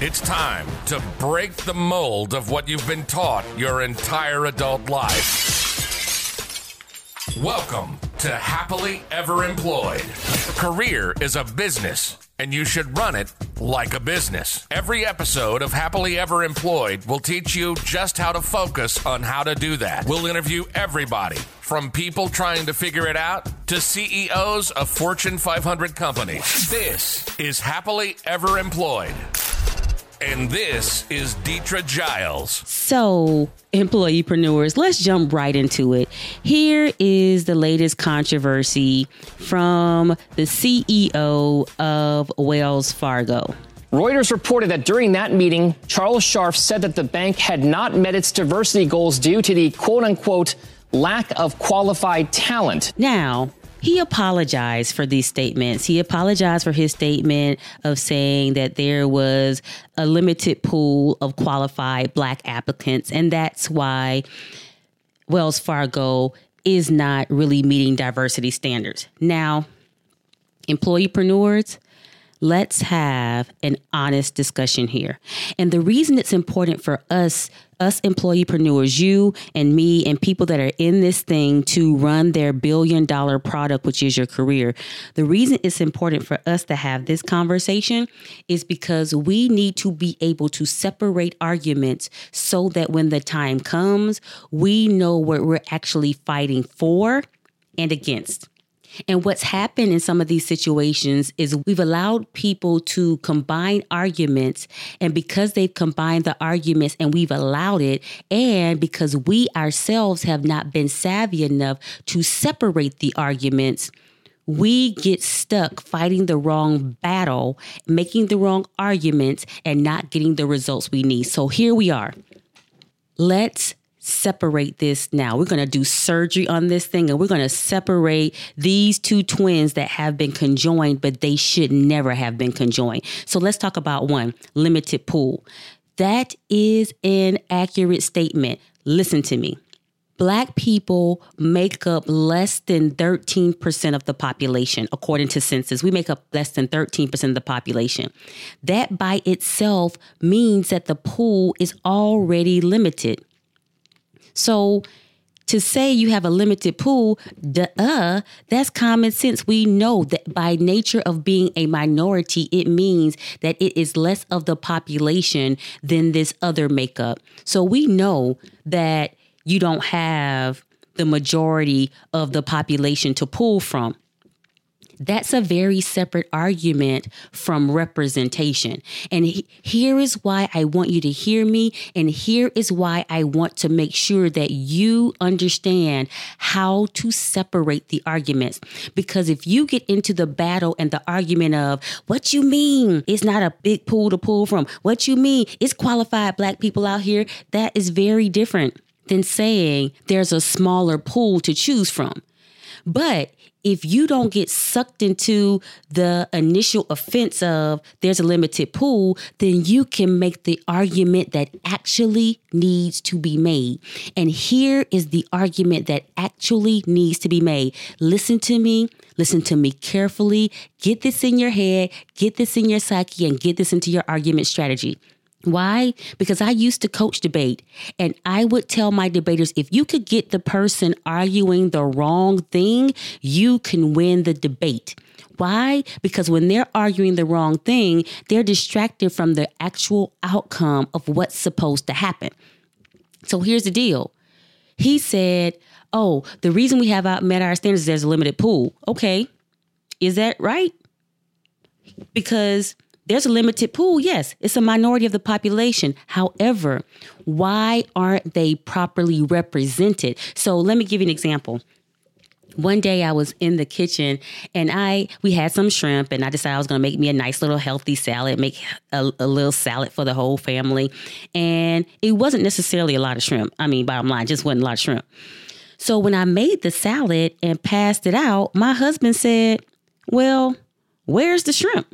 It's time to break the mold of what you've been taught your entire adult life. Welcome to Happily Ever Employed. Career is a business, and you should run it like a business. Every episode of Happily Ever Employed will teach you just how to focus on how to do that. We'll interview everybody from people trying to figure it out to CEOs of Fortune 500 companies. This is Happily Ever Employed. And this is Deetra Giles. So, employeepreneurs, let's jump right into it. Here is the latest controversy from the CEO of Wells Fargo. Reuters reported that during that meeting, Charles Scharf said that the bank had not met its diversity goals due to the quote unquote lack of qualified talent. Now, he apologized for these statements. He apologized for his statement of saying that there was a limited pool of qualified black applicants, and that's why Wells Fargo is not really meeting diversity standards. Now, employeepreneurs, let's have an honest discussion here. And the reason it's important for us, us employeepreneurs, you and me, and people that are in this thing to run their billion dollar product, which is your career, the reason it's important for us to have this conversation is because we need to be able to separate arguments so that when the time comes, we know what we're actually fighting for and against. And what's happened in some of these situations is we've allowed people to combine arguments. And because they've combined the arguments and we've allowed it, and because we ourselves have not been savvy enough to separate the arguments, we get stuck fighting the wrong battle, making the wrong arguments, and not getting the results we need. So here we are. Let's separate this now. We're going to do surgery on this thing and we're going to separate these two twins that have been conjoined, but they should never have been conjoined. So let's talk about one limited pool. That is an accurate statement. Listen to me. Black people make up less than 13% of the population, according to census. We make up less than 13% of the population. That by itself means that the pool is already limited. So to say you have a limited pool, duh, that's common sense. We know that by nature of being a minority, it means that it is less of the population than this other makeup. So we know that you don't have the majority of the population to pull from. That's a very separate argument from representation. And he, here is why I want you to hear me. And here is why I want to make sure that you understand how to separate the arguments. Because if you get into the battle and the argument of what you mean, it's not a big pool to pull from, what you mean, it's qualified black people out here, that is very different than saying there's a smaller pool to choose from. But if you don't get sucked into the initial offense of there's a limited pool, then you can make the argument that actually needs to be made. And here is the argument that actually needs to be made. Listen to me. Listen to me carefully. Get this in your head, get this in your psyche, and get this into your argument strategy. Why? Because I used to coach debate and I would tell my debaters if you could get the person arguing the wrong thing, you can win the debate. Why? Because when they're arguing the wrong thing, they're distracted from the actual outcome of what's supposed to happen. So here's the deal. He said, Oh, the reason we have met our standards is there's a limited pool. Okay. Is that right? Because there's a limited pool, yes. It's a minority of the population. However, why aren't they properly represented? So let me give you an example one day I was in the kitchen and I we had some shrimp and I decided I was going to make me a nice little healthy salad, make a, a, little salad for the whole family, and it wasn't necessarily a lot of shrimp. I mean, bottom line, just wasn't a lot of shrimp. So when I made the salad and passed it out, my husband said, "Well, where's the shrimp?"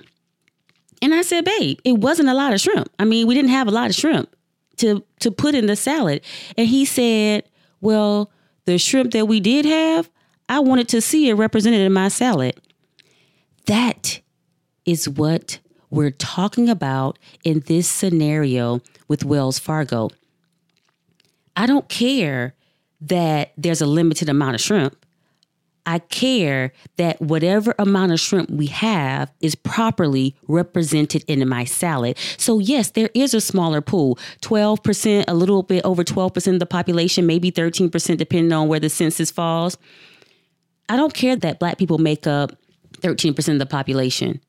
And I said, babe, it wasn't a lot of shrimp. I mean, we didn't have a lot of shrimp to to put in the salad. And he said, Well, the shrimp that we did have, I wanted to see it represented in my salad. That is what we're talking about in this scenario with Wells Fargo. I don't care that there's a limited amount of shrimp. I care that whatever amount of shrimp we have is properly represented in my salad. So, yes, there is a smaller pool 12%, a little bit over 12% of the population, maybe 13%, depending on where the census falls. I don't care that black people make up 13% of the population.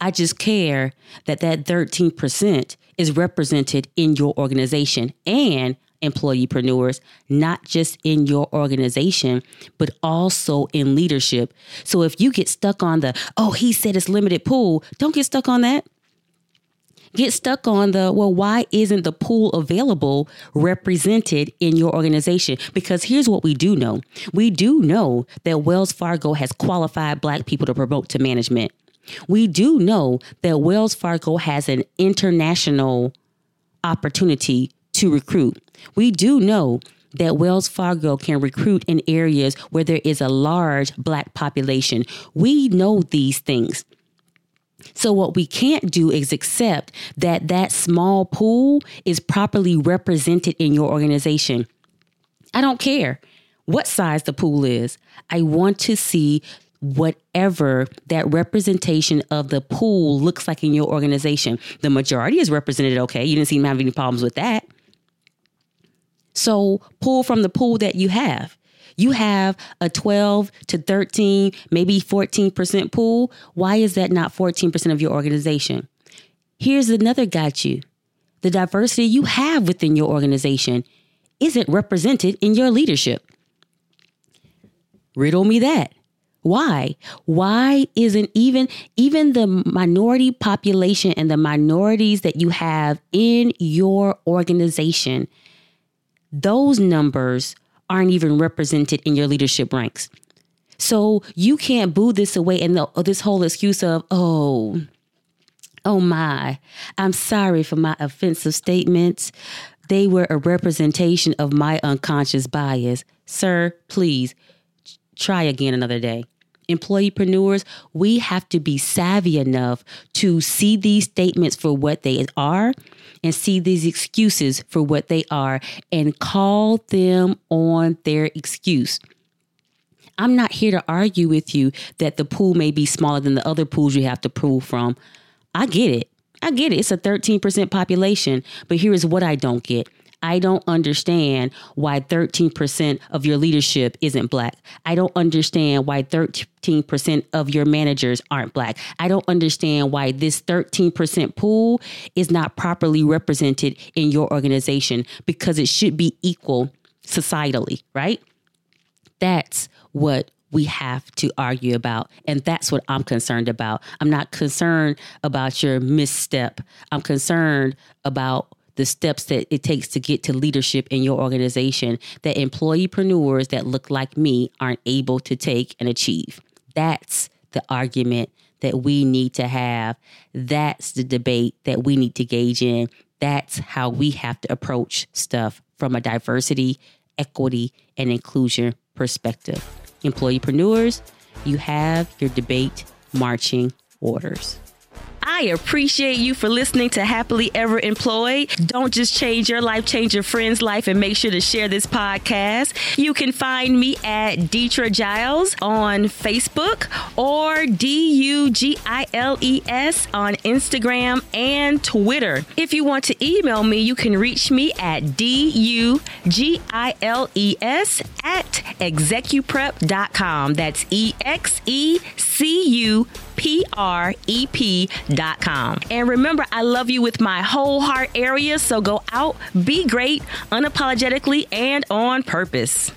I just care that that 13% is represented in your organization and employeepreneurs, not just in your organization, but also in leadership. So if you get stuck on the, oh, he said it's limited pool, don't get stuck on that. Get stuck on the, well, why isn't the pool available represented in your organization? Because here's what we do know we do know that Wells Fargo has qualified Black people to promote to management. We do know that Wells Fargo has an international opportunity to recruit. We do know that Wells Fargo can recruit in areas where there is a large black population. We know these things. So, what we can't do is accept that that small pool is properly represented in your organization. I don't care what size the pool is. I want to see whatever that representation of the pool looks like in your organization. The majority is represented okay. You didn't seem to have any problems with that. So pull from the pool that you have. You have a 12 to 13, maybe 14% pool. Why is that not 14% of your organization? Here's another got you. The diversity you have within your organization isn't represented in your leadership. Riddle me that. Why? Why isn't even even the minority population and the minorities that you have in your organization those numbers aren't even represented in your leadership ranks. So you can't boo this away and the, uh, this whole excuse of, oh, oh my, I'm sorry for my offensive statements. They were a representation of my unconscious bias. Sir, please try again another day employeepreneurs, we have to be savvy enough to see these statements for what they are and see these excuses for what they are and call them on their excuse. I'm not here to argue with you that the pool may be smaller than the other pools you have to pull from. I get it. I get it. It's a 13% population. But here is what I don't get I don't understand why 13% of your leadership isn't black. I don't understand why 13% of your managers aren't black. I don't understand why this 13% pool is not properly represented in your organization because it should be equal societally, right? That's what we have to argue about. And that's what I'm concerned about. I'm not concerned about your misstep. I'm concerned about the steps that it takes to get to leadership in your organization that employeepreneurs that look like me aren't able to take and achieve. That's the argument that we need to have. That's the debate that we need to gauge in. That's how we have to approach stuff from a diversity, equity, and inclusion perspective. Employeepreneurs, you have your debate marching orders. I appreciate you for listening to Happily Ever Employed. Don't just change your life, change your friend's life, and make sure to share this podcast. You can find me at Deetra Giles on Facebook or D U G I L E S on Instagram and Twitter. If you want to email me, you can reach me at D U G I L E S at execuprep.com. That's E X E C U P R E P dot com. And remember, I love you with my whole heart area, so go out, be great, unapologetically, and on purpose.